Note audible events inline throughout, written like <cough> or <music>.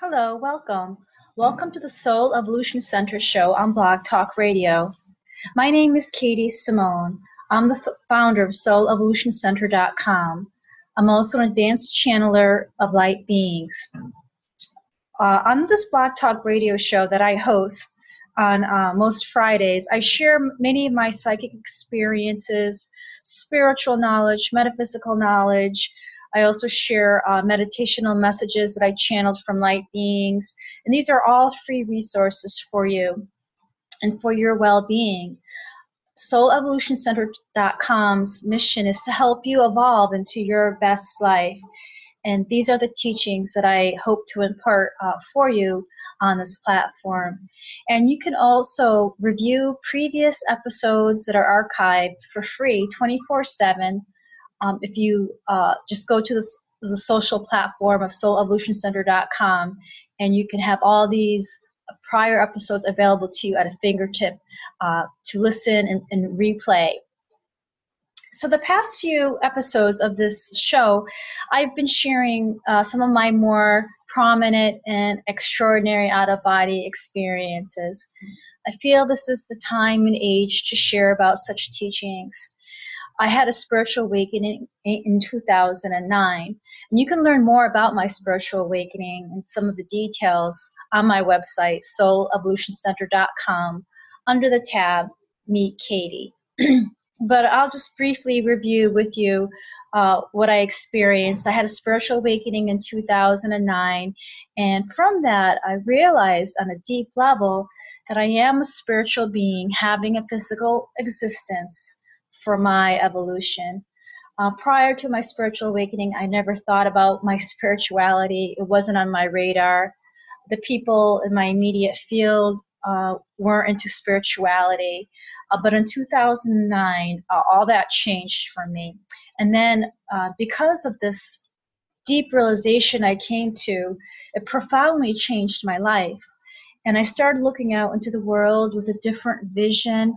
Hello, welcome. Welcome to the Soul Evolution Center show on Blog Talk Radio. My name is Katy Simmone. I'm the f- founder of SoulEvolutionCenter.com. I'm also an advanced channeler of light beings. Uh, on this Blog Talk Radio show that I host on uh, most Fridays, I share many of my psychic experiences, spiritual knowledge, metaphysical knowledge, I also share uh, meditational messages that I channeled from light beings. And these are all free resources for you and for your well being. SoulEvolutionCenter.com's mission is to help you evolve into your best life. And these are the teachings that I hope to impart uh, for you on this platform. And you can also review previous episodes that are archived for free 24 7 um, if you uh, just go to the, the social platform of soulevolutioncenter.com and you can have all these prior episodes available to you at a fingertip uh, to listen and, and replay. So, the past few episodes of this show, I've been sharing uh, some of my more prominent and extraordinary out of body experiences. I feel this is the time and age to share about such teachings. I had a spiritual awakening in 2009. And you can learn more about my spiritual awakening and some of the details on my website, soulevolutioncenter.com, under the tab Meet Katy. <clears throat> but I'll just briefly review with you uh, what I experienced. I had a spiritual awakening in 2009, and from that, I realized on a deep level that I am a spiritual being having a physical existence for my evolution. Uh, prior to my spiritual awakening, I never thought about my spirituality. It wasn't on my radar. The people in my immediate field uh, weren't into spirituality. Uh, but in 2009, uh, all that changed for me. And then, uh, because of this deep realization I came to, it profoundly changed my life. And I started looking out into the world with a different vision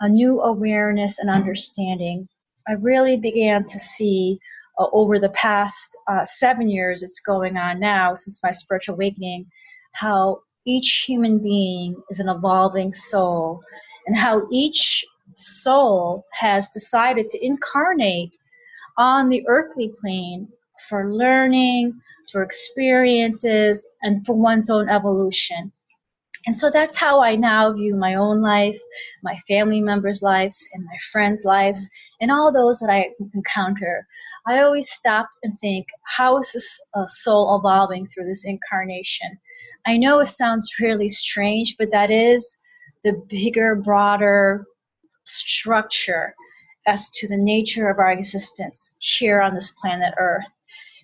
a new awareness and understanding. I really began to see uh, over the past uh, seven years it's going on now since my spiritual awakening how each human being is an evolving soul and how each soul has decided to incarnate on the earthly plane for learning, for experiences, and for one's own evolution. And so that's how I now view my own life, my family members' lives, and my friends' lives, and all those that I encounter. I always stop and think, how is this uh, soul evolving through this incarnation? I know it sounds really strange, but that is the bigger, broader structure as to the nature of our existence here on this planet Earth.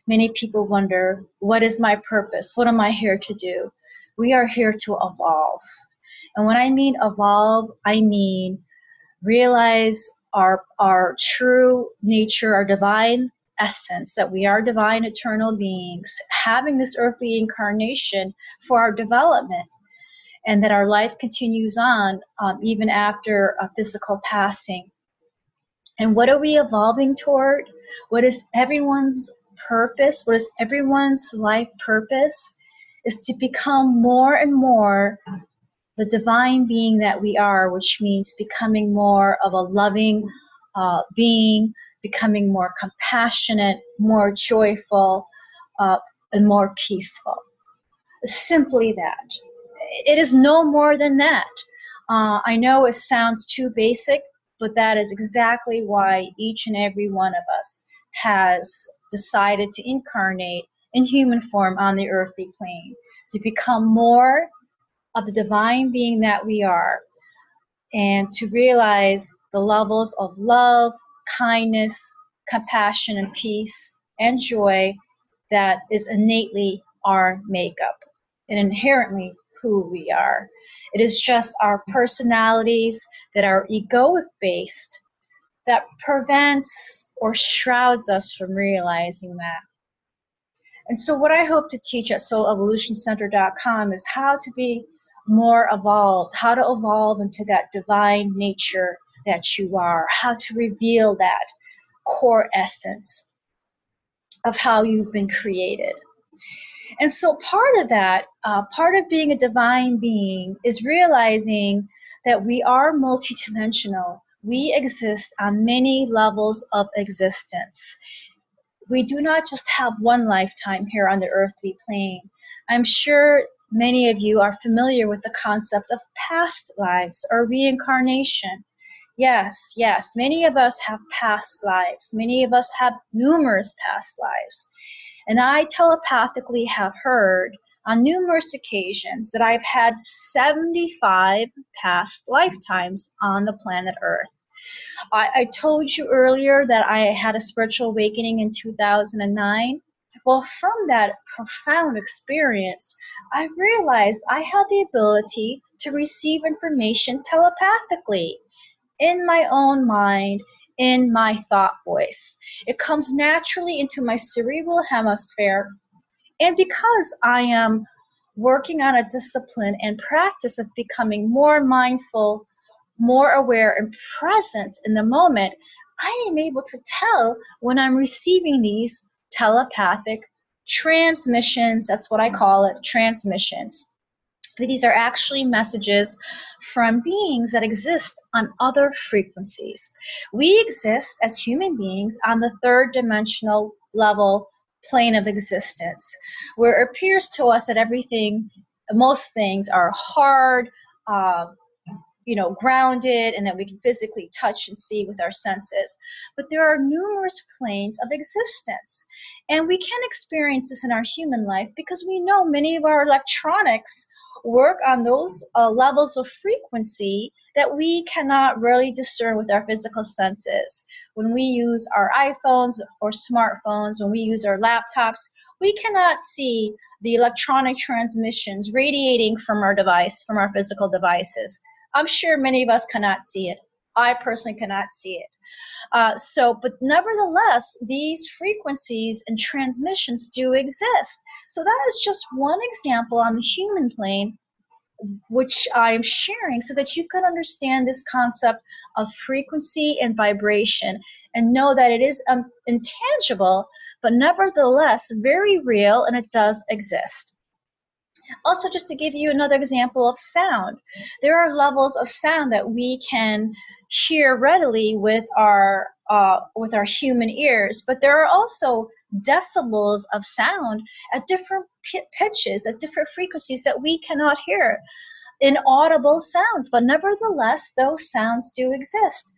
Many people wonder, what is my purpose? What am I here to do? We are here to evolve. And when I mean evolve, I mean realize our our true nature, our divine essence, that we are divine eternal beings, having this earthly incarnation for our development, and that our life continues on um, even after a physical passing. And what are we evolving toward? What is everyone's purpose? What is everyone's life purpose? Is to become more and more the divine being that we are, which means becoming more of a loving uh, being, becoming more compassionate, more joyful, uh, and more peaceful. Simply that. It is no more than that. Uh, I know it sounds too basic, but that is exactly why each and every one of us has decided to incarnate in human form on the earthly plane, to become more of the divine being that we are, and to realize the levels of love, kindness, compassion, and peace and joy that is innately our makeup and inherently who we are. It is just our personalities that are egoic based that prevents or shrouds us from realizing that. And so, what I hope to teach at soulevolutioncenter.com is how to be more evolved, how to evolve into that divine nature that you are, how to reveal that core essence of how you've been created. And so, part of that, uh, part of being a divine being, is realizing that we are multidimensional. We exist on many levels of existence. We do not just have one lifetime here on the earthly plane. I'm sure many of you are familiar with the concept of past lives or reincarnation. Yes, yes, many of us have past lives. Many of us have numerous past lives. And I telepathically have heard on numerous occasions that I've had 75 past lifetimes on the planet Earth. I, I told you earlier that I had a spiritual awakening in 2009. Well, from that profound experience, I realized I had the ability to receive information telepathically in my own mind, in my thought voice. It comes naturally into my cerebral hemisphere. And because I am working on a discipline and practice of becoming more mindful, more aware, and present in the moment, I am able to tell when I'm receiving these telepathic transmissions. That's what I call it transmissions. But these are actually messages from beings that exist on other frequencies. We exist as human beings on the third dimensional level plane of existence, where it appears to us that everything, most things are hard, uh, you know, grounded and that we can physically touch and see with our senses. But there are numerous planes of existence. And we can experience this in our human life because we know many of our electronics work on those uh, levels of frequency that we cannot really discern with our physical senses. When we use our iPhones or smartphones, when we use our laptops, we cannot see the electronic transmissions radiating from our device, from our physical devices. I'm sure many of us cannot see it. I personally cannot see it. Uh, so, but nevertheless, these frequencies and transmissions do exist. So that is just one example on the human plane, which I am sharing so that you can understand this concept of frequency and vibration and know that it is um, intangible, but nevertheless very real and it does exist. Also, just to give you another example of sound, there are levels of sound that we can hear readily with our uh, with our human ears, but there are also decibels of sound at different p- pitches, at different frequencies that we cannot hear. Inaudible sounds, but nevertheless, those sounds do exist.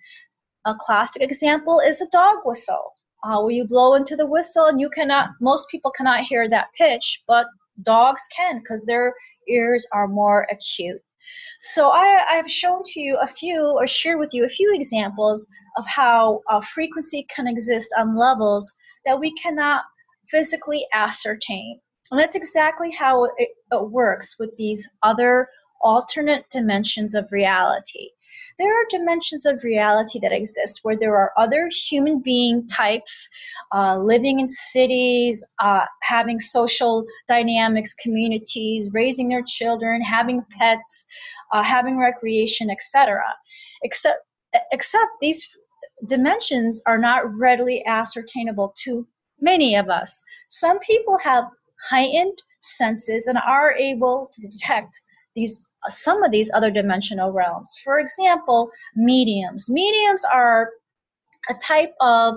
A classic example is a dog whistle. Uh, where you blow into the whistle and you cannot, most people cannot hear that pitch, but dogs can because their ears are more acute. So I, I've shown to you a few or shared with you a few examples of how a frequency can exist on levels that we cannot physically ascertain. And that's exactly how it, it works with these other alternate dimensions of reality there are dimensions of reality that exist where there are other human being types uh, living in cities, uh, having social dynamics, communities, raising their children, having pets, uh, having recreation, etc. Except, except these dimensions are not readily ascertainable to many of us. Some people have heightened senses and are able to detect these some of these other dimensional realms. For example, mediums. Mediums are a type of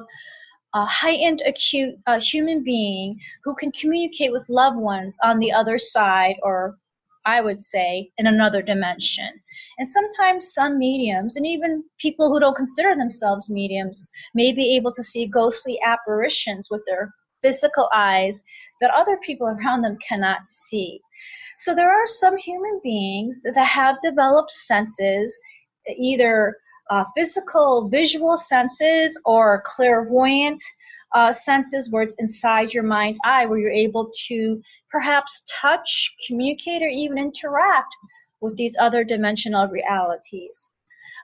a heightened acute uh, human being who can communicate with loved ones on the other side or I would say in another dimension. And sometimes some mediums and even people who don't consider themselves mediums may be able to see ghostly apparitions with their physical eyes that other people around them cannot see. So there are some human beings that have developed senses, either uh, physical, visual senses, or clairvoyant uh, senses where it's inside your mind's eye, where you're able to perhaps touch, communicate, or even interact with these other dimensional realities.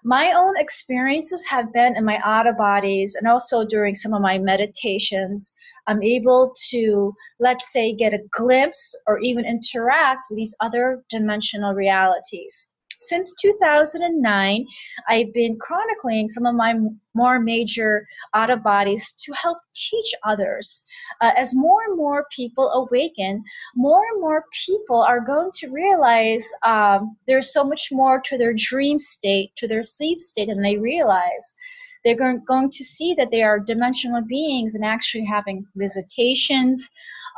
My own experiences have been in my out bodies and also during some of my meditations I'm able to, let's say, get a glimpse or even interact with these other dimensional realities. Since 2009, I've been chronicling some of my more major out of bodies to help teach others. Uh, as more and more people awaken, more and more people are going to realize um, there's so much more to their dream state, to their sleep state than they realize they're going, to see that they are dimensional beings and actually having visitations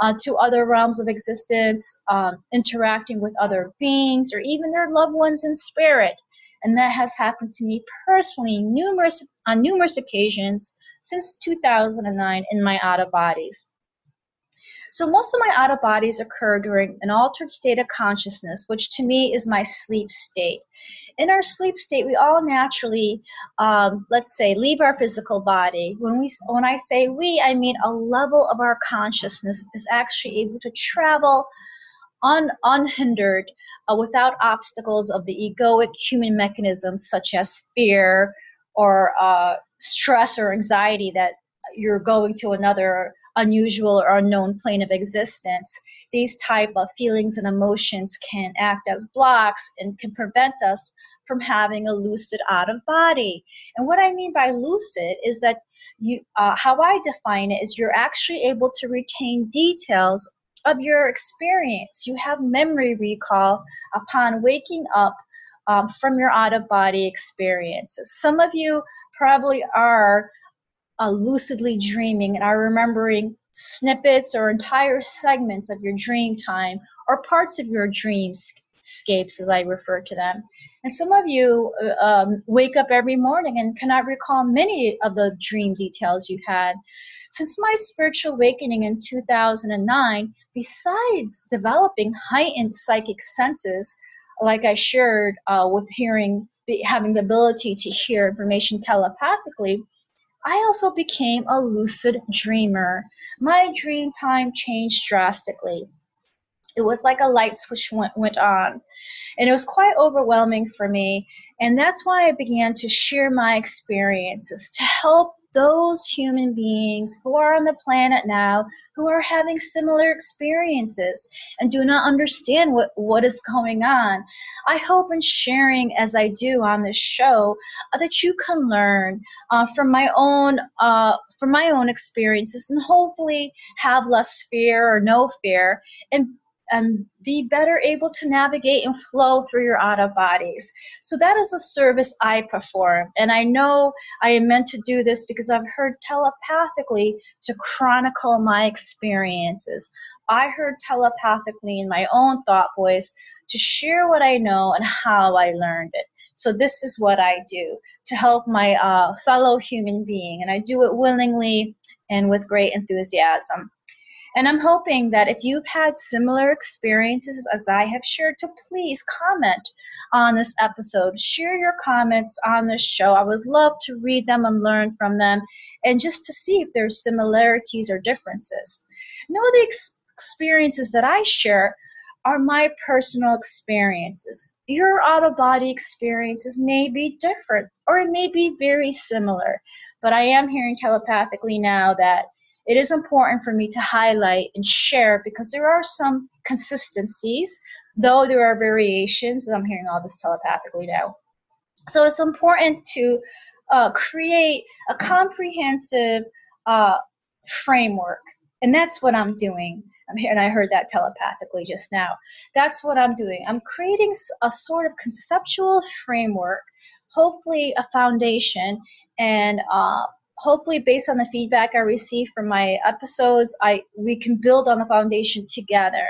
uh, to other realms of existence, um, interacting with other beings, or even their loved ones in spirit. And that has happened to me personally numerous on numerous occasions since 2009 in my out of bodies. So most of my out of bodies occur during an altered state of consciousness, which to me is my sleep state in our sleep state, we all naturally, um, let's say, leave our physical body. When we, when I say we, I mean a level of our consciousness is actually able to travel un, unhindered uh, without obstacles of the egoic human mechanisms such as fear or uh, stress or anxiety that you're going to another unusual or unknown plane of existence. These type of feelings and emotions can act as blocks and can prevent us from having a lucid out of body and what i mean by lucid is that you uh, how i define it is you're actually able to retain details of your experience. You have memory recall upon waking up um, from your out of body experiences. Some of you probably are uh, lucidly dreaming and are remembering snippets or entire segments of your dream time or parts of your dreamscapes, as I refer to them. And some of you uh, um, wake up every morning and cannot recall many of the dream details you had. Since my spiritual awakening in 2009, besides developing heightened psychic senses, like I shared uh, with hearing, having the ability to hear information telepathically, I also became a lucid dreamer. My dream time changed drastically. It was like a light switch went, went on. And it was quite overwhelming for me. And that's why I began to share my experiences to help those human beings who are on the planet now who are having similar experiences and do not understand what, what is going on. I hope in sharing as I do on this show uh, that you can learn uh, from my own uh, from my own experiences and hopefully have less fear or no fear and and be better able to navigate and flow through your out of bodies. So that is a service I perform. And I know I am meant to do this because I've heard telepathically to chronicle my experiences. I heard telepathically in my own thought voice to share what I know and how I learned it. So this is what I do to help my uh, fellow human being, and I do it willingly and with great enthusiasm. And I'm hoping that if you've had similar experiences as I have shared, to please comment on this episode. Share your comments on this show. I would love to read them and learn from them and just to see if there's similarities or differences. Know the ex- experiences that I share are my personal experiences. Your out of body experiences may be different or it may be very similar, but I am hearing telepathically now that it is important for me to highlight and share because there are some consistencies, though there are variations. I'm hearing all this telepathically now. So it's important to uh, create a comprehensive uh, framework, and that's what I'm doing. I'm here, and I heard that telepathically just now. That's what I'm doing. I'm creating a sort of conceptual framework, hopefully a foundation, and uh, hopefully based on the feedback I receive from my episodes, I we can build on the foundation together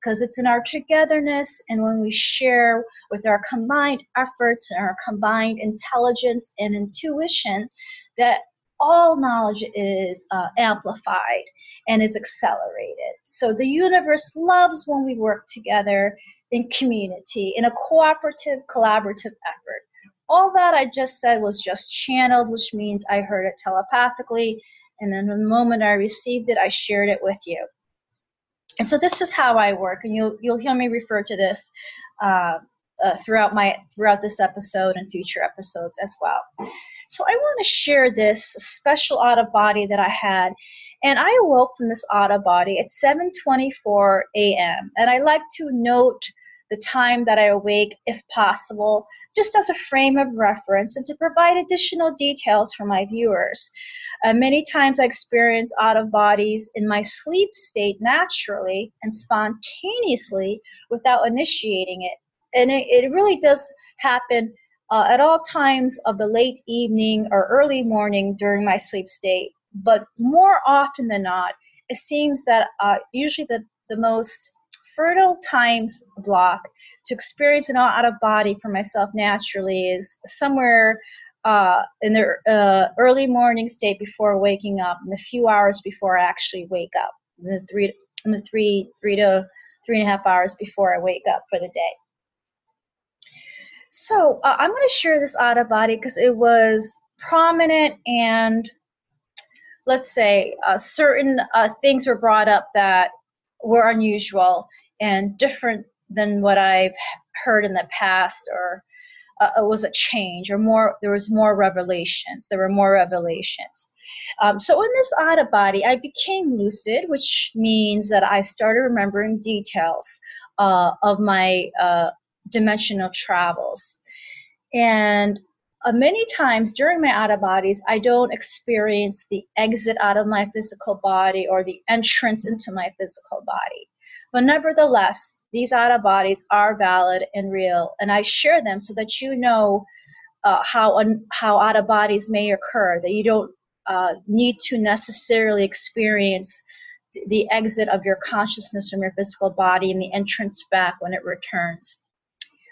because it's in our togetherness and when we share with our combined efforts and our combined intelligence and intuition that all knowledge is uh, amplified and is accelerated. So the universe loves when we work together in community, in a cooperative, collaborative effort all that I just said was just channeled, which means I heard it telepathically. And then the moment I received it, I shared it with you. And so this is how I work, and you'll you'll hear me refer to this uh, uh, throughout my throughout this episode and future episodes as well. So I want to share this special out of body that I had, and I awoke from this out of body at 7:24 a.m. And I like to note the time that I awake, if possible, just as a frame of reference and to provide additional details for my viewers. Uh, many times I experience out of bodies in my sleep state naturally and spontaneously without initiating it. And it, it really does happen uh, at all times of the late evening or early morning during my sleep state. But more often than not, it seems that uh, usually the, the most fertile times block to experience an out of body for myself naturally is somewhere uh, in the uh, early morning state before waking up, and the few hours before I actually wake up, the three, the three, three to three and a half hours before I wake up for the day. So uh, I'm going to share this out of body because it was prominent and let's say uh, certain uh, things were brought up that were unusual and different than what I've heard in the past or uh, it was a change or more there was more revelations. There were more revelations. Um, so in this out of body i became lucid which means that i started remembering details uh, of my uh, dimensional travels. And uh, many times during my out of bodies, I don't experience the exit out of my physical body or the entrance into my physical body. But nevertheless, these out of bodies are valid and real, and I share them so that you know uh, how un- how out of bodies may occur. That you don't uh, need to necessarily experience the exit of your consciousness from your physical body and the entrance back when it returns.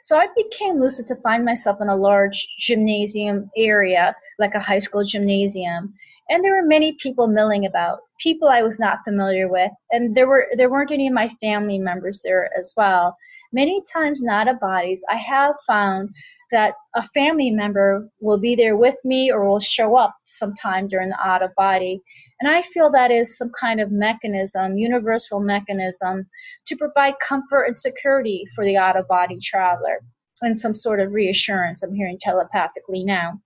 So I became lucid to find myself in a large gymnasium area, like a high school gymnasium, and there were many people milling about, people I was not familiar with, and there were there weren't any of my family members there as well. Many times, not of bodies, I have found that a family member will be there with me or will show up sometime during the out of body. And I feel that is some kind of mechanism, universal mechanism, to provide comfort and security for the out of body traveler and some sort of reassurance. I'm hearing telepathically now.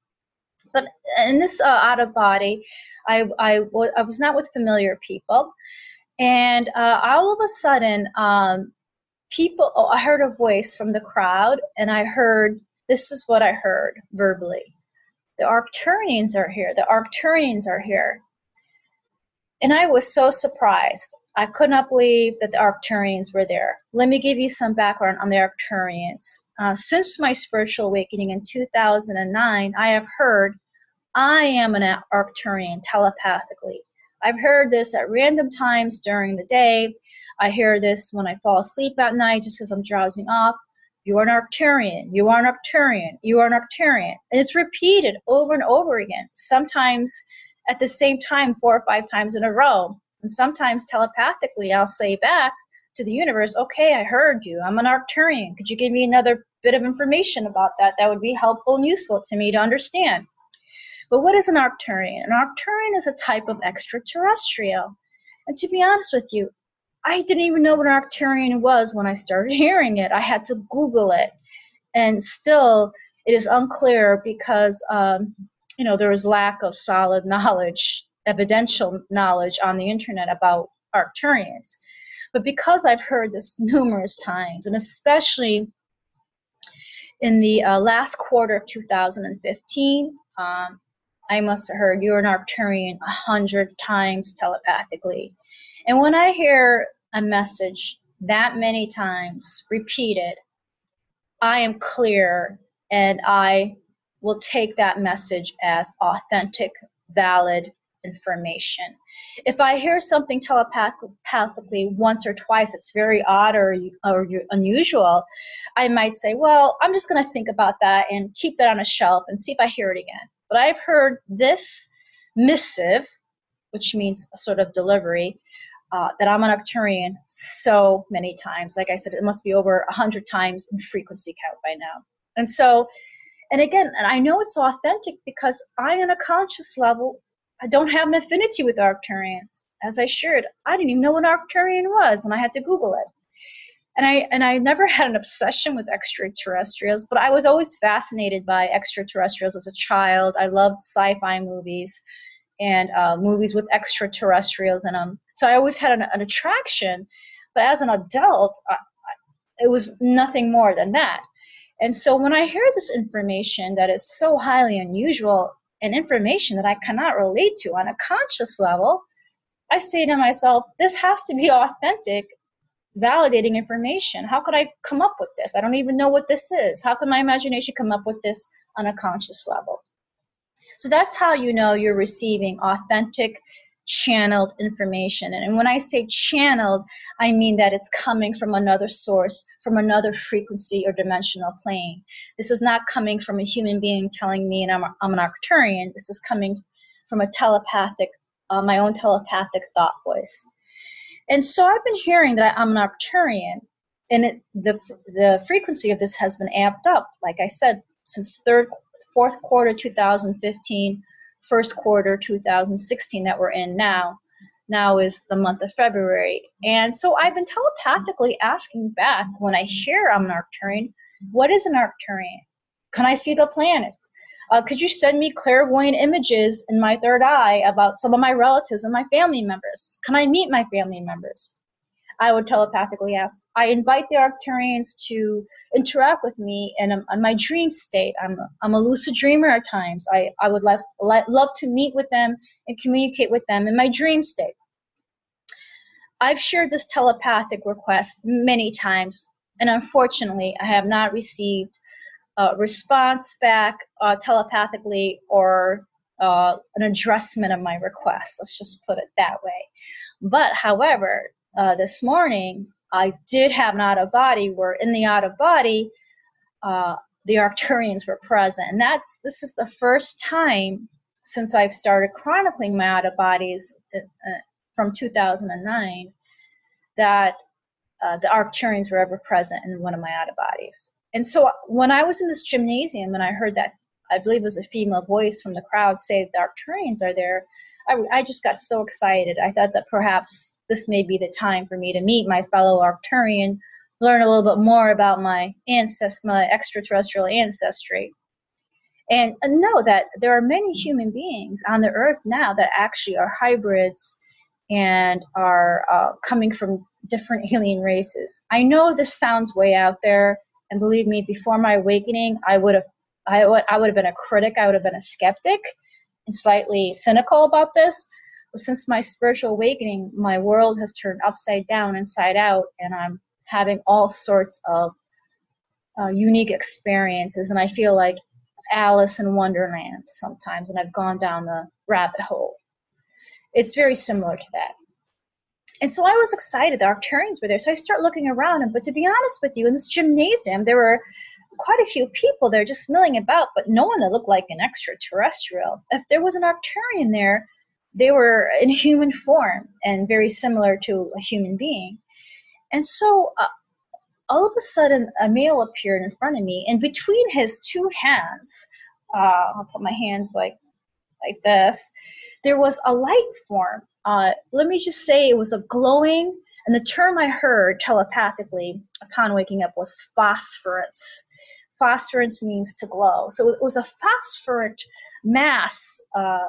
But in this uh, out of body, I, I, w- I was not with familiar people. And uh, all of a sudden, um, people, oh, I heard a voice from the crowd, and I heard this is what I heard verbally. The Arcturians are here. The Arcturians are here. And I was so surprised. I could not believe that the Arcturians were there. Let me give you some background on the Arcturians. Uh, since my spiritual awakening in 2009, I have heard I am an Arcturian telepathically. I've heard this at random times during the day. I hear this when I fall asleep at night just as I'm drowsing off. You are an Arcturian. You are an Arcturian. You are an Arcturian. And it's repeated over and over again. Sometimes at the same time four or five times in a row. And sometimes telepathically, I'll say back to the universe, okay, I heard you. I'm an Arcturian. Could you give me another bit of information about that? That would be helpful and useful to me to understand. But what is an Arcturian? An Arcturian is a type of extraterrestrial. And to be honest with you, I didn't even know what an Arcturian was when I started <laughs> hearing it. I had to Google it. And still, it is unclear because um, you know, there is lack of solid knowledge, evidential knowledge on the internet about Arcturians. But because I've heard this <laughs> numerous times, and especially in the uh, last quarter of 2015, um, I must have heard you're an Arcturian a hundred times telepathically. And when I hear a message that many times repeated, I am clear and I will take that message as authentic, valid information. If I hear something telepathically once or twice, it's very odd or, or unusual, I might say, well, I'm just going to think about that and keep it on a shelf and see if I hear it again. But I've heard this missive, which means a sort of delivery, uh, that I'm an Arcturian so many times. Like I said, it must be over a hundred times in frequency count by now. And so and again, and I know it's authentic because I, on a conscious level, I don't have an affinity with Arcturians. As I shared, I didn't even know what Arcturian was, and I had to Google it. And I and I never <laughs> had an obsession with extraterrestrials, but I was always fascinated by extraterrestrials as a child. I loved sci-fi movies and uh, movies with extraterrestrials in them. So I always had an, an attraction. But as an adult, it was nothing more than that. And so when I hear this information that is so highly unusual and information that I cannot relate to on a conscious level, I say to myself, this has to be <laughs> authentic, validating information. How could I come up with this? I don't even know what this is. How can my imagination come up with this on a conscious level? So that's how you know you're receiving authentic, channeled information. And when I say channeled, I mean that it's coming from another source, from another frequency or dimensional plane. This is not coming from a human being telling me, and I'm, I'm an Arcturian. This is coming from a telepathic, uh, my own telepathic thought voice. And so I've been hearing that I'm an Arcturian, and it, the the frequency of this has been amped up. Like I said, since third, fourth quarter 2015 first quarter 2016 that we're in now. Now is the month of February. And so I've been telepathically asking back when I hear I'm an Arcturian, what is an Arcturian? Can I see the planet? Uh, could you send me clairvoyant images in my third eye about some of my relatives and my family members? Can I meet my family members? I would telepathically ask. I invite the Arcturians to interact with me in, a, in my dream state. I'm a, I'm a lucid dreamer at times. I, I would love, love to meet with them and communicate with them in my dream state. I've shared this telepathic request many times, and unfortunately, I have not received a response back uh, telepathically or uh, an addressment of my request. Let's just put it that way. But however, uh, this morning, I did have an out of body where in the out of body, uh, the Arcturians were present. And that's this is the first time since I've started chronicling my out of bodies uh, uh from 2009 that uh, the Arcturians were ever present in one of my out of bodies. And so when I was in this gymnasium and I heard that, I believe it was a female voice from the crowd say the Arcturians are there, I, I just got so excited. I thought that perhaps this may be the time for me to meet my fellow Arcturian, learn a little bit more about my ancest, my extraterrestrial ancestry, and know that there are many human beings on the earth now that actually are hybrids and are uh, coming from different <laughs> alien races. I know this sounds way out there, and believe me, before my awakening, I would have I would I would have been a critic. I would have been a skeptic and slightly cynical about this. But since my spiritual awakening, my world has turned upside down, inside out, and I'm having all sorts of uh, unique experiences. And I feel like Alice in Wonderland sometimes, and I've gone down the rabbit hole. It's very similar to that. And so I was excited. The Arcturians were there. So I start looking around. And but to be honest with you, in this gymnasium, there were quite a few people there just milling about, but no one that looked like an extraterrestrial. If there was an Arcturian there, they were in <laughs> human form and very similar to a human being. And so uh, all of a sudden, a male appeared in front of me, and between his two hands, uh, I'll put my hands like like this, there was a light form. Uh, let me just say it was a glowing, and the term I heard telepathically upon waking up was phosphorance phosphorance means to glow. So it was a phosphorant mass, uh,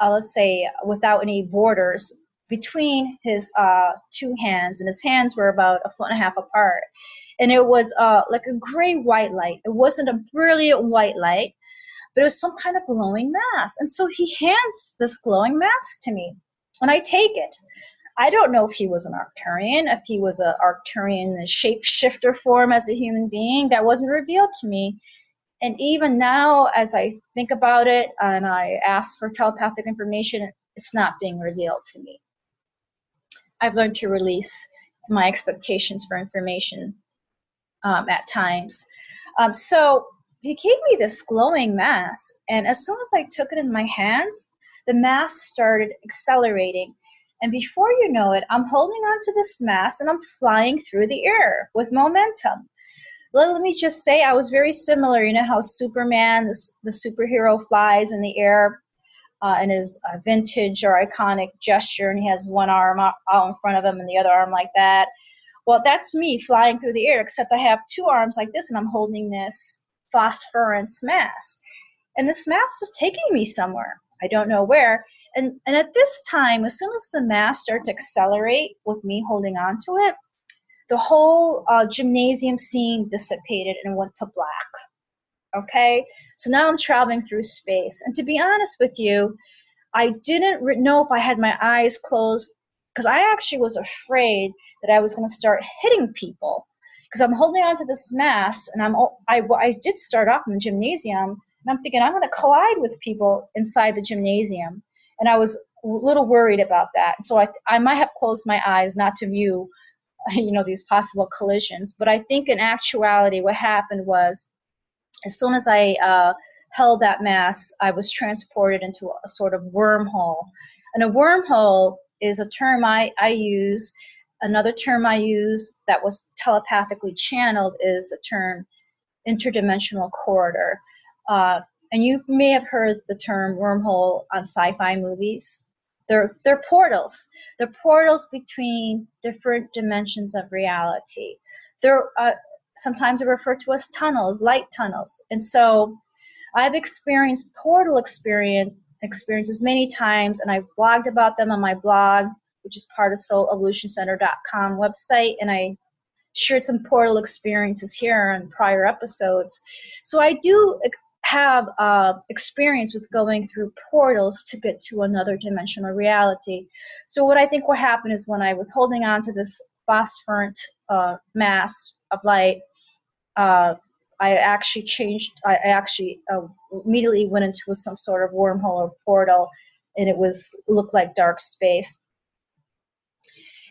uh, let's say, without any borders between his uh, two hands, and his hands were about a foot and a half apart. And it was uh, like a gray white light. It wasn't a brilliant white light, but it was some kind of glowing mass. And so he hands this glowing mass to me, and I take it. I don't know if he was an Arcturian, if he was an Arcturian shapeshifter form as a human being. That wasn't revealed to me. And even now, as I think about it and I ask for telepathic information, it's not being revealed to me. I've learned to release my expectations for information um, at times. Um, so he gave me this glowing mass, and as soon as I took it in my hands, the mass started accelerating and before you know it, I'm holding onto this mass and I'm flying through the air with momentum. Let, me just say, I was very similar. You know how Superman, the, the superhero, flies in the air uh, in his uh, vintage or iconic gesture, and he has one arm out, in front of him and the other arm like that. Well, that's me flying through the air, except I have two arms like this, and I'm holding this phosphorance mass. And this mass is taking me somewhere. I don't know where. And, and at this time, as soon as the mass started to accelerate with me holding on to it, the whole uh, gymnasium scene dissipated and went to black. Okay, so now I'm traveling through space. And to be honest with you, I didn't re- know if I had my eyes closed because I actually was afraid that I was going to start hitting people because I'm holding on to this mass and I'm I, I did start off in the gymnasium and I'm thinking I'm going to collide with people inside the gymnasium. And I was a little worried about that. So I I might have closed my eyes not to view <laughs> you know these possible collisions. But I think in actuality what happened was as soon as I uh, held that mass I was transported into a sort of wormhole. And a wormhole is a term I, I use. Another term I use that was telepathically channeled is the term interdimensional corridor. Uh, and you may have heard the term wormhole on sci-fi movies. They're, they're portals. They're portals between different dimensions of reality. They're uh, sometimes they're referred to as tunnels, light tunnels. And so I've experienced portal experience experiences many times, and I've blogged about them on my blog which is part of soulevolutioncenter.com website, and I shared some portal experiences here on prior episodes. So I do have uh, experience with going through portals to get to another dimensional reality. So what I think what happened is when I was holding on to this phosphorescent uh, mass of light, uh, I actually changed. I actually uh, immediately went into some sort of wormhole or portal, and it was looked like dark space.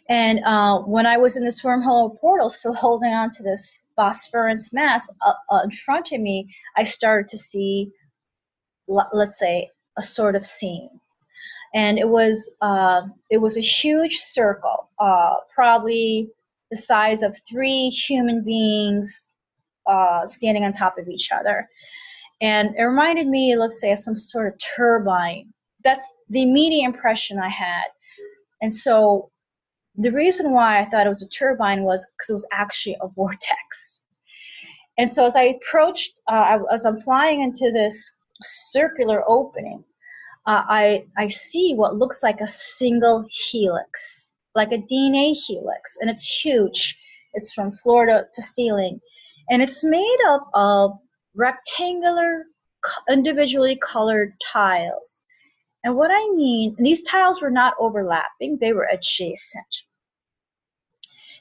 And uh, when I was in this wormhole portal, still holding on to this phosphorescence mass uh, uh, in front of me, I started to see, let's say, a sort of scene. And it was uh, it was a huge circle, uh, probably the size of three human beings uh, standing on top of each other. And it reminded me, let's say, of some sort of turbine. That's the immediate impression I had. And so the reason why I thought it was a turbine was because it was actually a vortex. And so as I approached, uh, as I'm flying into this circular opening, uh, I, I see what looks like a single helix, like a DNA helix, and it's huge. It's from floor to, to ceiling. And it's made up of rectangular, individually colored tiles. And what I mean, these tiles were not overlapping, they were adjacent.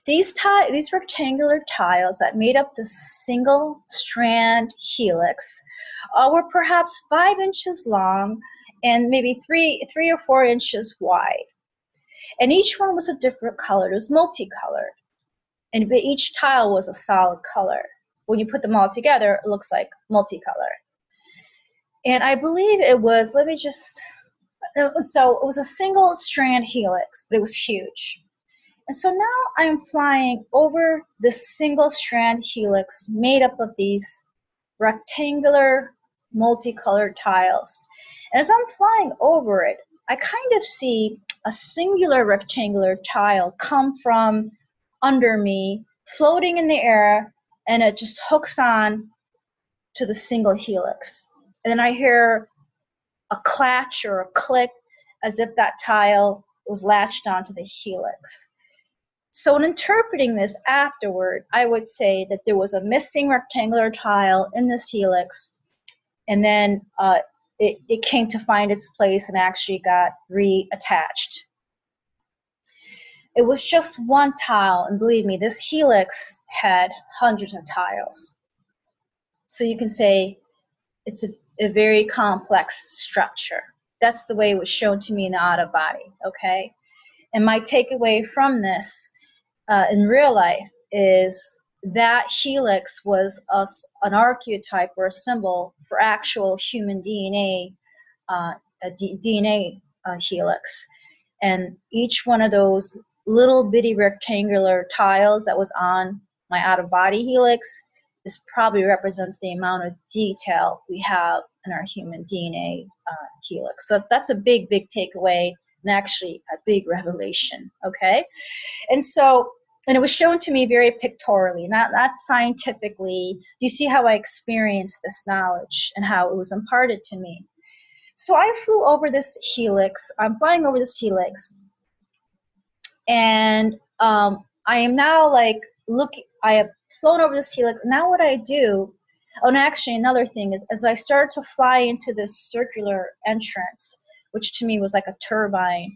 These, ti- these rectangular tiles that made up the single strand helix uh, were perhaps five inches long and maybe three, three or four inches wide. And each one was a different color. It was multicolored. And each tile was a solid color. When you put them all together, it looks like multicolored. And I believe it was, let me just, so it was a single strand helix, but it was huge. And so now I'm flying over this single strand helix made up of these rectangular multicolored tiles. And as I'm flying over it, I kind of see a singular rectangular tile come from under me, floating in the air, and it just hooks on to the single helix. And then I hear a clatch or a click as if that tile was latched onto the helix. So in interpreting this afterward, I would say that there was a missing rectangular tile in this helix, and then uh, it, it came to find its place and actually got reattached. It was just one tile, and believe me, this helix had hundreds of tiles. So you can say it's a, a very complex structure. That's the way it was shown to me in the out of body, okay? And my takeaway from this uh, in real life is that helix was a, an archetype or a symbol for actual human DNA, uh, a D- DNA uh, helix. And each one of those little bitty rectangular tiles that was on my out of body helix is probably represents the amount of detail we have in our human DNA uh, helix. So that's a big, big takeaway and actually a big revelation. Okay. And so and it was shown to me very pictorially, not not scientifically. Do you see how I experienced this knowledge and how it was imparted to me? So I flew over this helix. I'm flying over this helix, and um, I am now like look. I have flown over this helix. Now what I do? Oh, and actually another thing is as I started to fly into this circular entrance, which to me was like a turbine.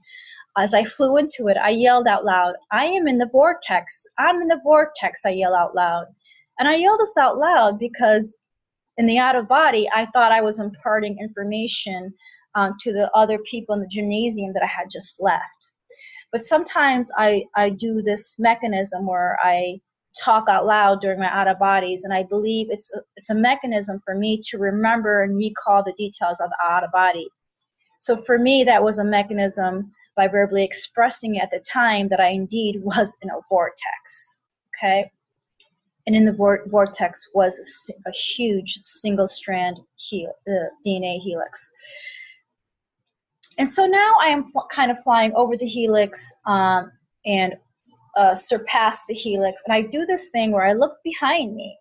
As I flew into it, I yelled out loud, I am in the vortex. I'm in the vortex, I yell out loud. And I yell this out loud because in the out of body, I thought I was imparting information um, to the other people in the gymnasium that I had just left. But sometimes I, I do this mechanism where I talk out loud during my out of bodies, and I believe it's a, it's a mechanism for me to remember and recall the details of the out of body. So for me, that was a mechanism by verbally expressing at the time that I indeed was in a vortex. Okay? And in the vor- vortex was a, a huge single strand uh, DNA helix. And so now I am fl- kind of flying over the helix um, and uh, surpass the helix. And I do this thing where I look behind me.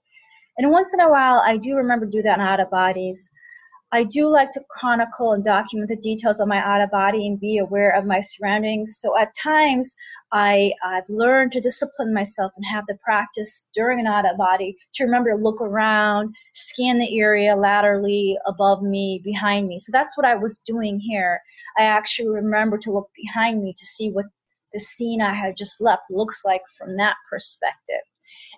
And once in a while, I do remember to do that in out of bodies. I do like to chronicle and document the details of my out of body and be aware of my surroundings. So at times, I, I've learned to discipline myself and have the practice during an out of body to remember to look around, scan the area laterally, above me, behind me. So that's what I was doing here. I actually remember to look behind me to see what the scene I had just left looks like from that perspective.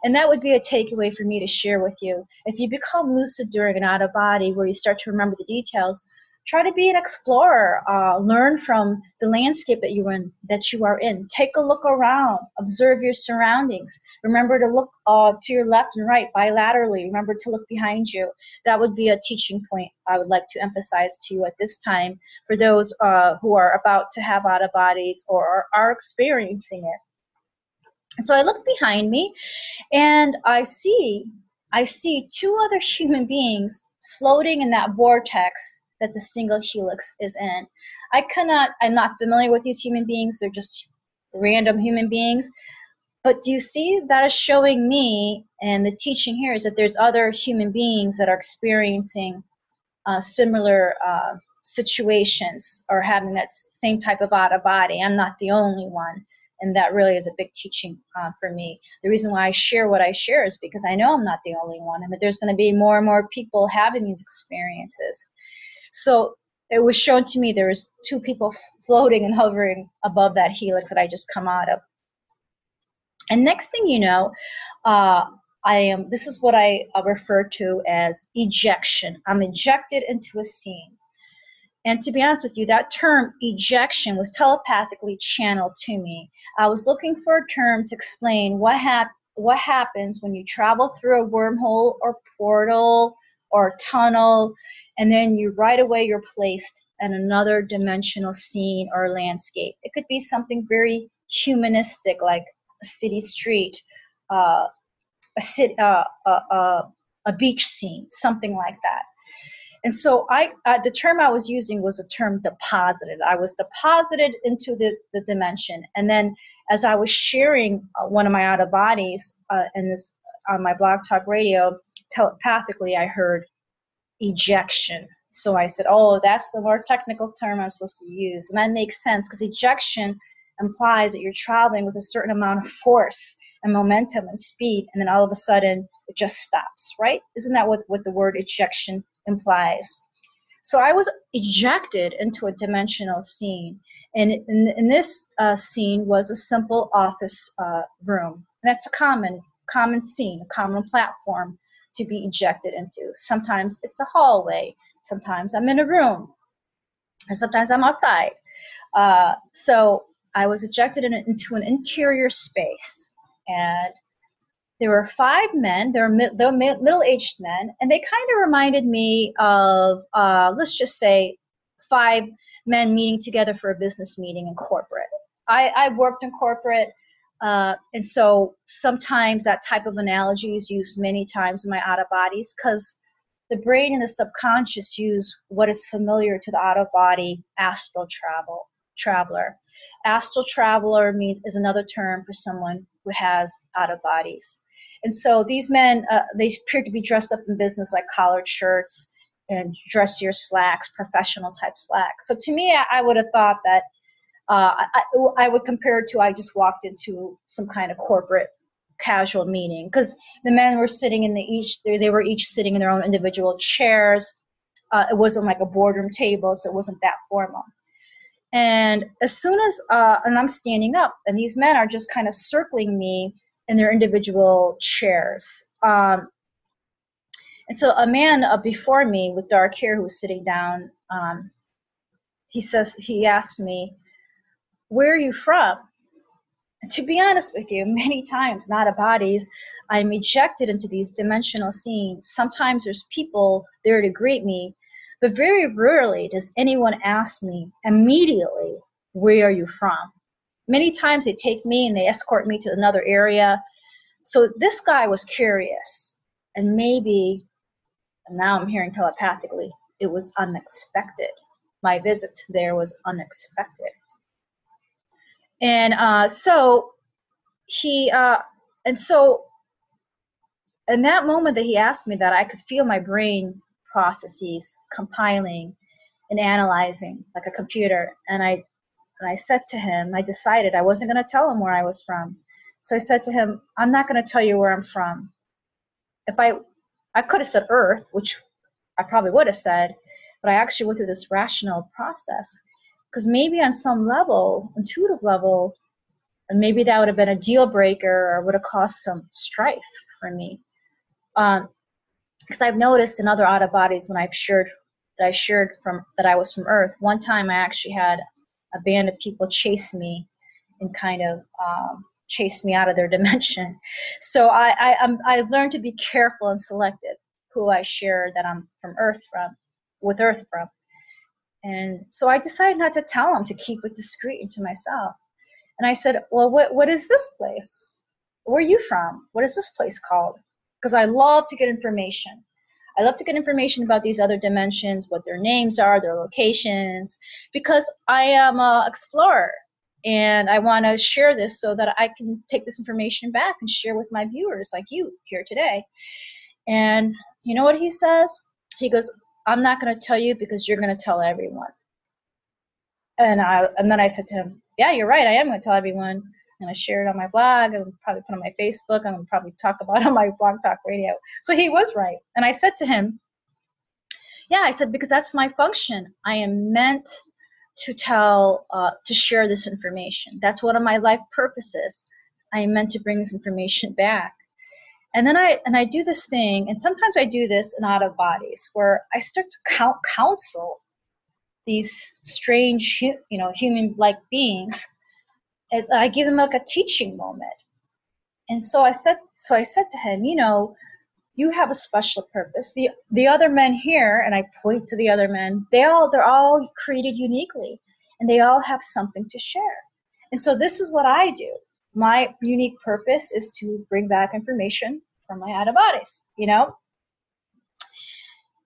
And that would be a takeaway for me to share with you. If you become lucid during an out of body where you start to remember the details, try to be an explorer. Uh, learn from the landscape that you in that you are in. Take a look around. Observe your surroundings. Remember to look uh, to your left and right bilaterally. Remember to look behind you. That would be a teaching point I would like to emphasize to you at this time for those uh, who are about to have out of bodies or are, are experiencing it. So I look behind me and I see I see two other human beings floating in that vortex that the single helix is in. I cannot I'm not familiar with these human beings, they're just random human beings. But do you see that is showing me and the teaching here is that there's other human beings that are experiencing uh, similar uh, situations or having that same type of out of body. I'm not the only one and that really is a big teaching uh, for me. The reason why I share what I share is because I know I'm not the only one, and that there's going to be more and more people having these experiences. So it was shown to me there was two people floating and hovering above that helix that I just come out of. And next thing you know, uh, I am. This is what I uh, refer to as ejection. I'm ejected into a scene. And to be honest with you, that term ejection was telepathically channeled to me. I was looking for a term to explain what hap- what happens when you travel through a wormhole or portal or tunnel, and then you right away you're placed in another dimensional scene or landscape. It could be something very humanistic, like a city street, uh, a, city, uh, uh, a beach scene, something like that and so I, uh, the term I was using was a term deposited. I was deposited into the, the dimension. And then as I was sharing uh, one of my out of bodies uh, in this on my blog talk radio, telepathically I heard ejection. So I said, oh, that's the more technical term I'm supposed to use. And that makes sense because ejection implies that you're traveling with a certain amount of force and momentum and speed, and then all of a sudden it just stops, right? Isn't that what, what the word ejection implies. So I was ejected into a dimensional scene, and in, in this uh, scene was a simple office uh, room. And that's a common common scene, a common platform to be ejected into. Sometimes it's a hallway. Sometimes I'm in a room, and sometimes I'm outside. Uh, so I was ejected in, into an interior space, and there were five men. They were, mid, they were middle-aged men, and they kind of reminded me of, uh, let's just say, five men meeting together for a business meeting in corporate. I, I've worked in corporate, uh, and so sometimes that type of analogy is used many times in my out of bodies because the brain and the subconscious use what is familiar to the out of body astral travel traveler. Astral traveler means is another term for someone who has out of bodies. And so these men, uh, they appeared to be dressed up in business like collared shirts and dressier slacks, professional type slacks. So to me, I, I would have thought that uh, I, I would compare it to I just walked into some kind of corporate casual meeting because the men were sitting in the each they, they were each sitting in their own individual chairs. Uh, it wasn't like a boardroom table, so it wasn't that formal. And as soon as uh, and I'm standing up, and these men are just kind of circling me in their individual chairs. Um, and so a man uh, before me with dark hair who was sitting down, um, he says he asked me, "Where are you from?" to be honest with you, <laughs> many times, out of bodies, I'm ejected into these dimensional scenes. Sometimes there's people there to greet me, but very rarely does anyone ask me immediately, Where are you from? Many times they take me and they escort me to another area. So this guy was curious, and maybe, and now I'm hearing telepathically, it was unexpected. My visit there was unexpected. And uh, so he, uh, and so in that moment that he asked me that, I could feel my brain processes compiling and analyzing like a computer. And I, and I said to him, I decided I wasn't going to tell him where I was from. So I said to him, I'm not going to tell you where I'm from. If I, I could have said Earth, which I probably would have said, but I actually went through this rational process because maybe on some level, intuitive level, and maybe that would have been a deal breaker or would have caused some strife for me. Um, because I've noticed in other out of bodies when I've shared that I shared from that I was from Earth. One time I actually had a band of people chase me and kind of um, chase me out of their <laughs> dimension. So I I, I'm, I learned to be careful and selective who I share that I'm from Earth from, with Earth from. And so I decided not to tell them to keep it discreet and to myself. And I said, Well, what, what is this place? Where are you from? What is this place called? Because I love to get information. I love to get information about these other dimensions, what their names are, their locations, because I am an explorer and I want to share this so that I can take this information back and share with my viewers like you here today. And you know what he says? He goes, I'm not going to tell you because you're going to tell everyone. And I and then I said to him, Yeah, you're right. I am going to tell everyone. I'm going to share it on my blog. I'm probably put on my Facebook. I'm going to probably talk about it <laughs> on my blog talk radio. So he was right. And I said to him, Yeah, I said because that's my function. I am meant to tell, uh, to share this information. That's one of my life purposes. I am meant to bring this information back and then I and I do this thing, and sometimes I do this in out of bodies where I start to counsel these strange, you know, human-like beings. I give them like a teaching moment. And so I said, so I said to him, you know, you have a special purpose. The the other men here, and I point to the other men, they all they're all created uniquely, and they all have something to share. And so this is what I do my unique purpose is to bring back information from my out of bodies, you know?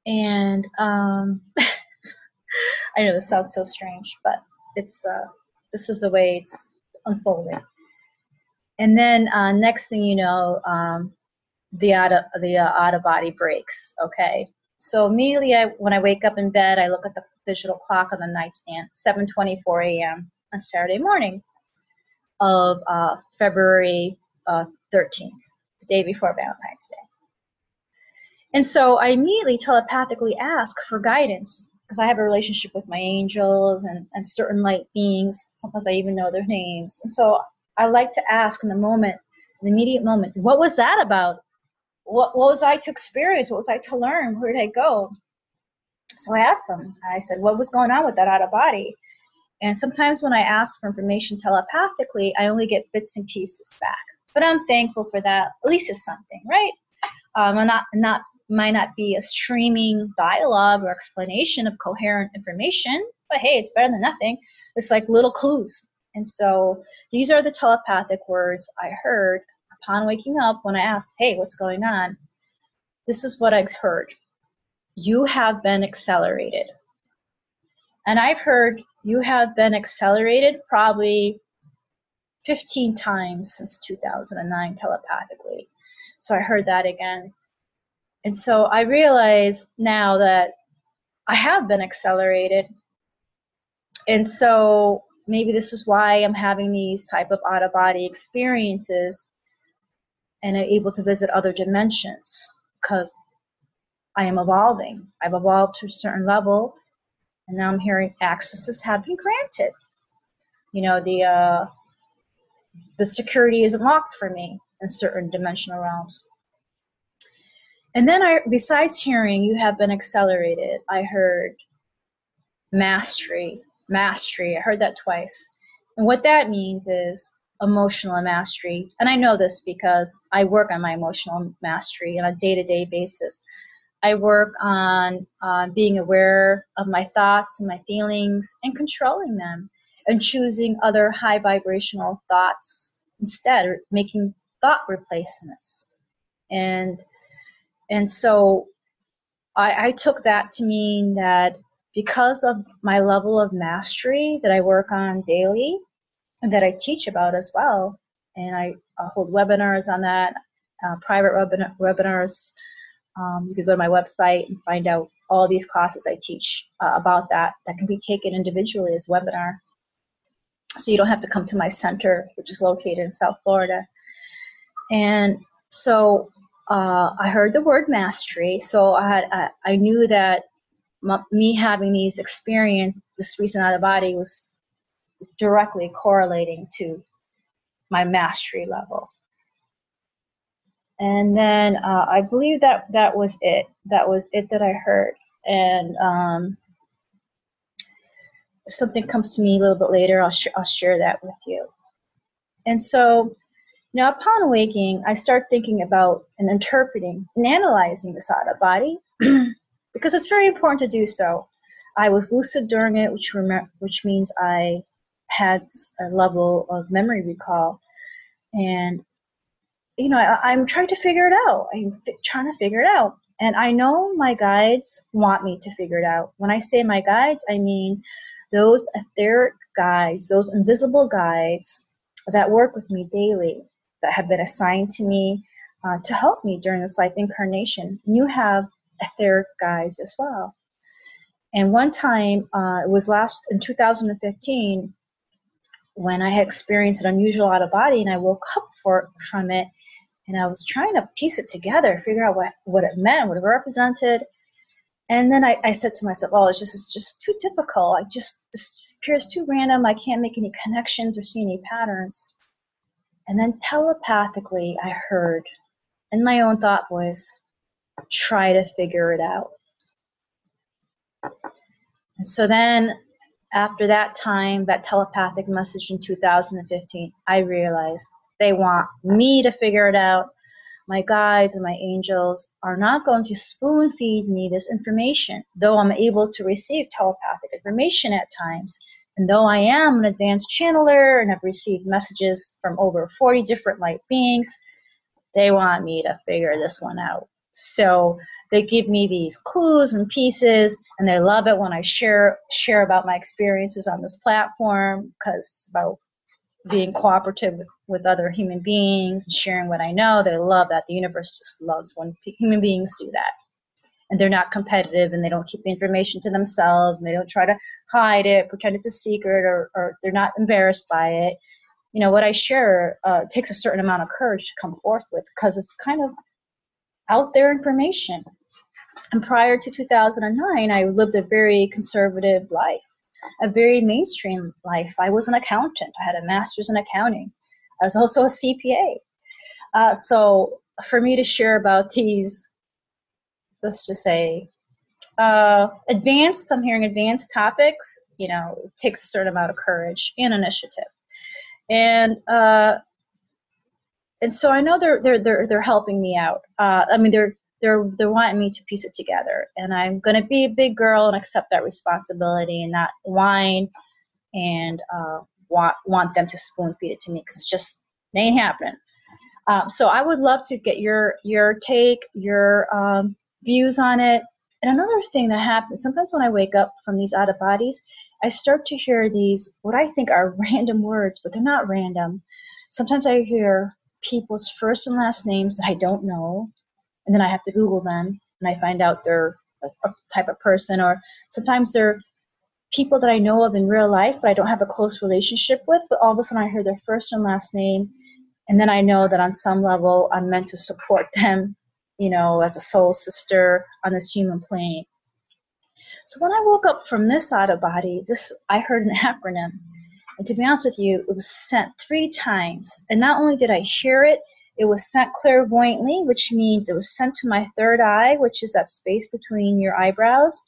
And um, <laughs> I know this sounds so strange, but it's uh, this is the way it's unfolding. And then uh, next thing you know, um, the out of the uh, body breaks. Okay, so immediately I, when I wake up in bed, I look at the digital clock on the nightstand, 7:24 a.m. on Saturday morning of uh, February uh, 13th, the day before Valentine's Day. And so I immediately telepathically ask for guidance because I have a relationship with my angels and, and certain light beings. Sometimes I even know their names. And so I like to ask in the moment, in the immediate moment, what was that about? What, what was I to experience? What was I to learn? Where did I go? So I asked them. I said, what was going on with that out of body? And sometimes when I ask for information telepathically, I only get bits and pieces back. But I'm thankful for that. At least it's something, right? Um, and not not might not be a streaming dialogue or explanation of coherent information, but hey, it's better than nothing. It's like little clues. And so these are the telepathic words I heard upon waking up when I asked, hey, what's going on? This is what I heard. You have been accelerated. And I've heard you have been accelerated probably 15 times since 2009 telepathically. So I heard that again. And so I realize now that I have been accelerated. And so maybe this is why I'm having these type of out of body experiences and I'm able to visit other dimensions because I am evolving. I've evolved to a certain level, and now I'm hearing accesses have been granted. You know, the uh, the security is unlocked for me in certain dimensional realms. And then I, besides hearing, you have been accelerated. I heard mastery, mastery. I heard that twice. And what that means is emotional mastery. And I know this because I work on my emotional mastery on a day to day basis. I work on uh, being aware of my thoughts and my feelings and controlling them and choosing other high vibrational thoughts instead, making thought replacements. And and so I, I took that to mean that because of my level of mastery that I work on daily and that I teach about as well, and I, I hold webinars on that, uh, private webinar, webinars. Um, you can go to my website and find out all these classes I teach uh, about that that can be taken individually as webinar. So you don't have to come to my center, which is located in South Florida. And so uh, I heard the word mastery. So I had I, I knew that me having these experience, this recent out of body was directly correlating to my mastery level. And then uh, I believe that that was it. That was it that I heard. And um, something comes to me a little bit later, I'll, sh- I'll share that with you. And so now, upon waking, I start thinking about and interpreting and analyzing the of body <clears throat> because it's very important to do so. I was lucid during it, which rem- which means I had a level of memory recall, and you know I, am trying to figure it out. I'm f- trying to figure it out, and I know my guides want me to figure it out. When I say my guides, I mean those etheric guides, those invisible guides that work with me daily that have been assigned to me uh, to help me during this life incarnation. You have etheric guides as well. And one time, uh, it was last in 2015, when I experienced an unusual out of body, and I woke up for, from it, and I was trying to piece it together, figure out what, what it meant, what it represented. And then I, I said to myself, "Oh, it's just it's just too difficult. I just this appears too random. I can't make any connections or see any patterns." And then telepathically, I heard in my own thought voice, try to figure it out. And so then, after that time, that telepathic message in 2015, I realized they want me to figure it out. My guides and my angels are not going to spoon feed me this information, though I'm able to receive telepathic information at times and though I am an advanced channeler and have received messages from over 40 different light beings, they want me to figure this one out. So they give me these clues and pieces, and they love it when I share share about my experiences on this platform because it's about being cooperative with, with other human beings and sharing what I know. They love that. The universe just loves when human beings do that and they're not competitive and they don't keep the information to themselves and they don't try to hide it, pretend it's a secret, or, or they're not embarrassed by it. You know, what I share uh, takes a certain amount of courage to come forth with because it's kind of out there information. And prior to 2009, I lived a very conservative life, a very mainstream life. I was an accountant, I had a master's in accounting, I was also a CPA. Uh, so for me to share about these let's just say uh, advanced i'm hearing advanced topics you know takes a certain amount of courage and initiative. And uh, and so i know they're they're they're, they're helping me out. Uh, i mean they're they're they're wanting me to piece it together. And i'm going to be a big girl and accept that responsibility and not whine and uh, want want them to spoon feed it to me because it's just it ain't happening. Um, so i would love to get your your take your um, views on it. And another thing that happens sometimes when I wake up from these out of bodies, I start to hear these, what I think are <laughs> random words, but they're not random. Sometimes I hear people's first and last names that I don't know, and then I have to Google them, and I find out they're a type of person, or sometimes they're people that I know of in real life, but I don't have a close relationship with. But all of a sudden, I hear their first and last name, and then I know that on some level, I'm meant to support <laughs> them, you know, as a soul sister on this human plane. So when I woke up from this out of body, this I heard an <laughs> acronym. And to be honest with you, it was sent three times. And not only did I hear it, it was sent clairvoyantly, which means it was sent to my third eye, which is that space between your eyebrows.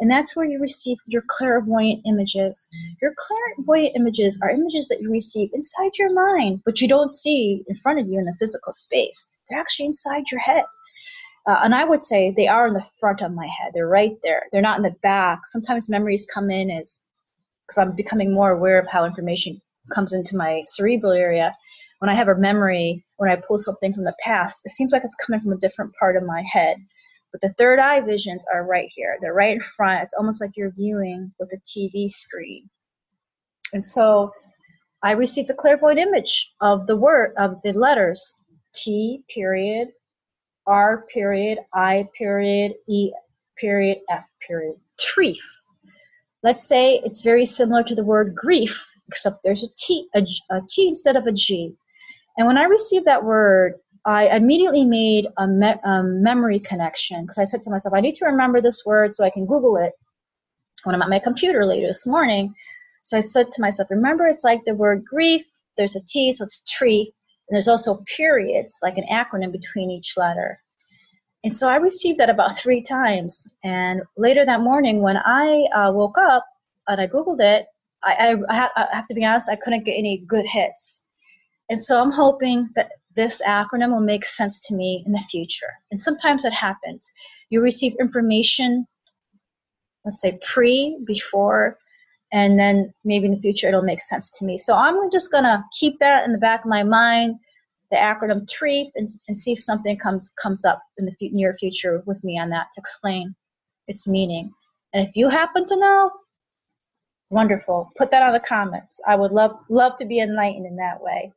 And that's where you receive your clairvoyant images. Your clairvoyant images are images that you receive inside your mind, but you don't see in front of you in the physical space. They're actually inside your head. Uh, and I would say they are in the front of my head. They're right there. They're not in the back. Sometimes memories come in as because I'm becoming more aware of how information comes into my cerebral area. When I have a memory, when I pull something from the past, it seems like it's coming from a different part of my head. But the third eye visions are right here. They're right in front. It's almost like you're viewing with a TV screen. And so I received a clairvoyant image of the word, of the letters T period, R period, I period, E period, F period. Treef. Let's say it's very similar to the word grief, except there's a T, a, a T instead of a G. And when I received that word, I immediately made a, me- a memory connection because I said to myself, I need to remember this word so I can Google it when I'm at my computer later this morning. So I said to myself, remember, it's like the word grief, there's a T, so it's tree, and there's also periods, like an acronym between each letter. And so I received that about three times. And later that morning, when I uh, woke up and I Googled it, I, I, I, have to be honest, I couldn't get any good hits. And so I'm hoping that this acronym will make sense to me in the future. And sometimes it happens. You receive information, let's say pre, before, and then maybe in the future it'll make sense to me. So I'm just gonna keep that in the back of my mind, the acronym TREEF, and, and see if something comes comes up in the near future with me on that to explain its meaning. And if you happen to know, wonderful. Put that on the comments. I would love love to be enlightened in that way.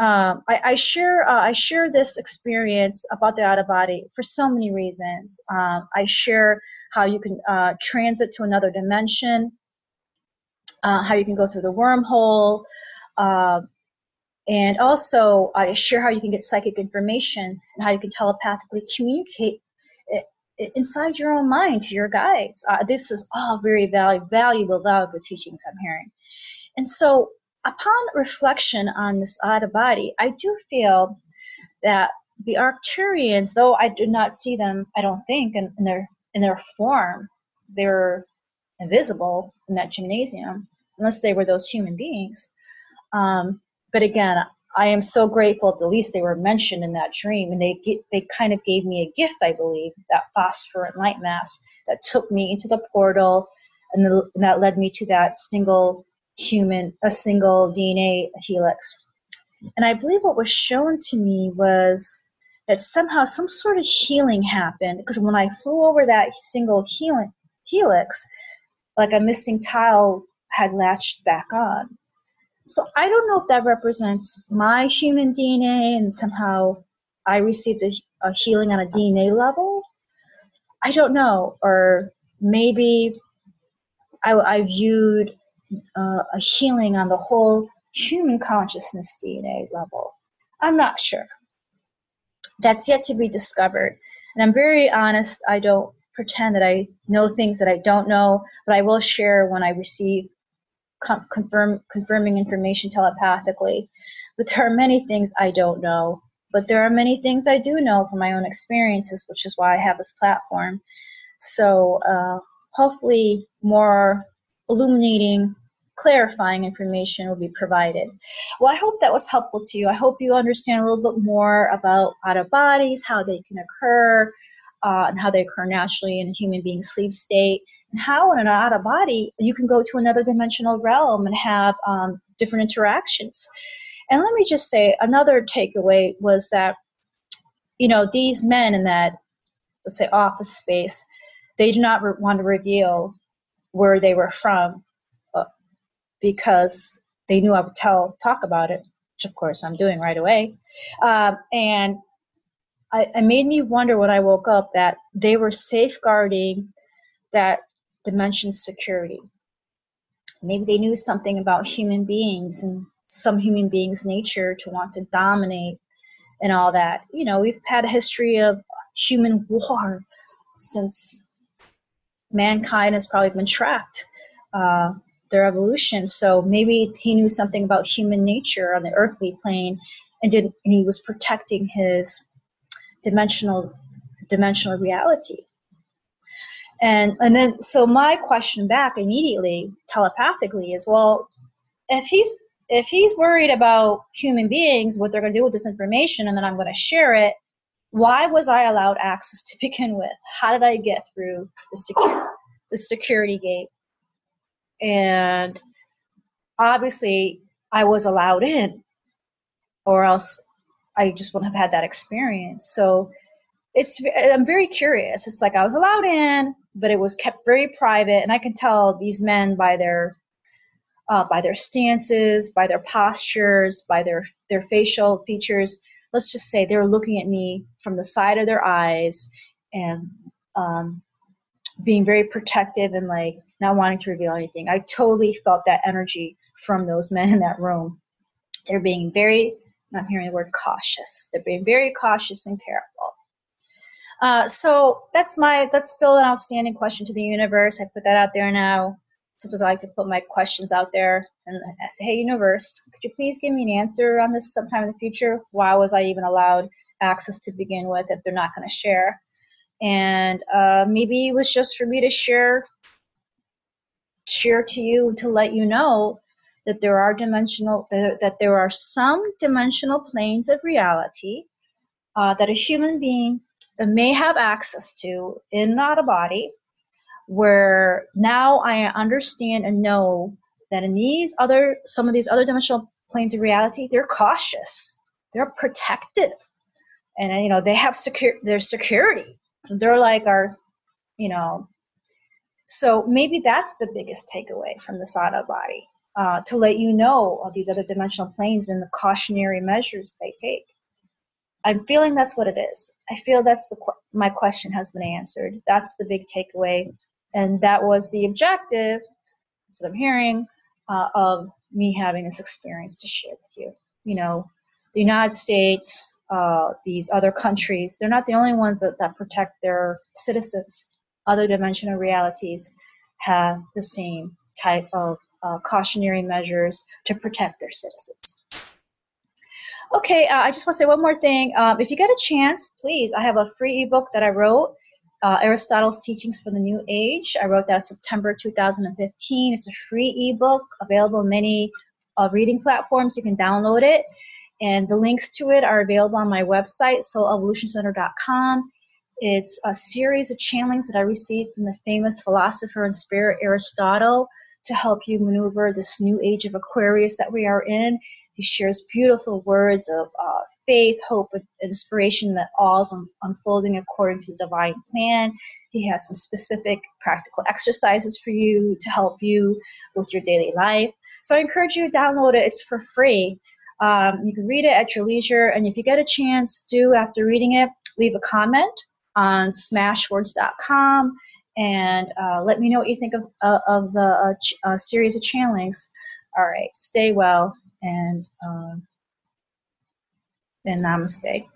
Um, I, I, share uh, I share this experience about the out of body for so many reasons. Um, I share how you can uh, transit to another dimension, uh, how you can go through the wormhole, uh, and also I share how you can get psychic information and how you can telepathically communicate inside your own mind to your guides. Uh, this is all very valuable, valuable, valuable teachings I'm hearing. And so upon reflection on this out of body, I do feel that the Arcturians, though I do not see them, I don't think, in, in their in their form, they're invisible in that gymnasium, unless they were those human beings. Um, but again, I am so grateful. At the least, they were mentioned in that dream, and they they kind of gave me a gift, I believe, that phosphorescent light mass that took me into the portal, and, the, and that led me to that single human, a single DNA helix. And I believe what was shown to me was that somehow some sort of healing happened because when I flew over that single helix, like a missing tile had latched back on. So I don't know if that represents my human DNA and somehow I received a, a healing on a DNA level. I don't know. Or maybe I, I viewed uh, a healing on the whole human consciousness DNA level. I'm not sure. That's yet to be discovered. And I'm very honest, I don't pretend that I know things that I don't know, but I will share when I receive com- confirm, confirming information telepathically. But there are many things I don't know. But there are many things I do know from my own experiences, which is why I have this platform. So uh, hopefully, more illuminating clarifying information will be provided. Well, I hope that was helpful to you. I hope you understand a little bit more about out of bodies, how they can occur, uh, and how they occur naturally in a human being's sleep state, and how in an out of body you can go to another dimensional realm and have um, different interactions. And let me just say another takeaway was that, you know, these men in that, let's say, office space, they do not re- want to reveal where they were from because they knew I would tell talk about it, which of course I'm doing right away. Um, and I, it made me wonder when I woke up that they were safeguarding that dimension's security. maybe they knew something about human beings and some human beings' nature to want to dominate and all that. You know, we've had a history of human war since mankind has probably been tracked uh, their evolution. So maybe he knew something about human nature on the earthly plane, and did and he was protecting his dimensional dimensional reality. And and then so my question back immediately telepathically is well, if he's if he's worried about human beings, what they're going to do with this information, and then I'm going to share it, why was I allowed access to <laughs> begin with? How did I get through the secure the security gate? And obviously, I was allowed in, or else I just wouldn't have had that experience. So it's I'm very curious. It's like I was allowed in, but it was kept very private, and I can tell these men by their uh, by their stances, by their postures, by their their facial features let's just say they were looking at me from the side of their eyes and um, being very protective and like not wanting to reveal anything. I totally felt that energy from those men in that room. They're being very, I'm hearing the word cautious. They're being very cautious and careful. Uh, so that's my that's still an outstanding question to the universe. I put that out there now. Sometimes I like to put my questions out there and I say, hey, universe, could you please give me an answer on this sometime in the future? Why was I even allowed access to begin with if they're not going to share? And uh, maybe it was just for me to share share to you to let you know that there are dimensional that there are some dimensional planes of reality uh, that a human being may have access to in out of body where now I understand and know that in these other some of these other dimensional planes of reality, they're cautious, they're protective, and you know they have secure their security. They're like our, you know. So maybe that's the biggest takeaway from the Sada body uh, to let you know of these other dimensional planes and the cautionary measures they take. I'm feeling that's what it is. I feel that's the my question has been answered. That's the big takeaway, and that was the objective. That's what I'm hearing uh, of me having this experience to share with you. You know, the United States, uh, these other countries, they're not the only ones that, that protect their citizens. Other dimensional realities have the same type of uh, cautionary measures to protect their citizens. Okay, uh, I just want to say one more thing. Um, if you get a chance, please, I have a free ebook that I wrote uh, Aristotle's Teachings for the New Age. I wrote that September 2015. It's a free ebook available in many uh, reading platforms. You can download it. And the links to it are available on my website, soulevolutioncenter.com. It's a series of channelings that I received from the famous philosopher and spirit Aristotle to help you maneuver this new age of Aquarius that we are in. He shares beautiful words of uh, faith, hope, and inspiration that all is un- unfolding according to the divine plan. He has some specific practical exercises for you to help you with your daily life. So I encourage you to download it. It's for free. Um, you can read it at your leisure, and if you get a chance, do after reading it, leave a comment on smashwords.com and uh, let me know what you think of, uh, of the uh, uh, series of channelings. All right, stay well and. Um, and namaste.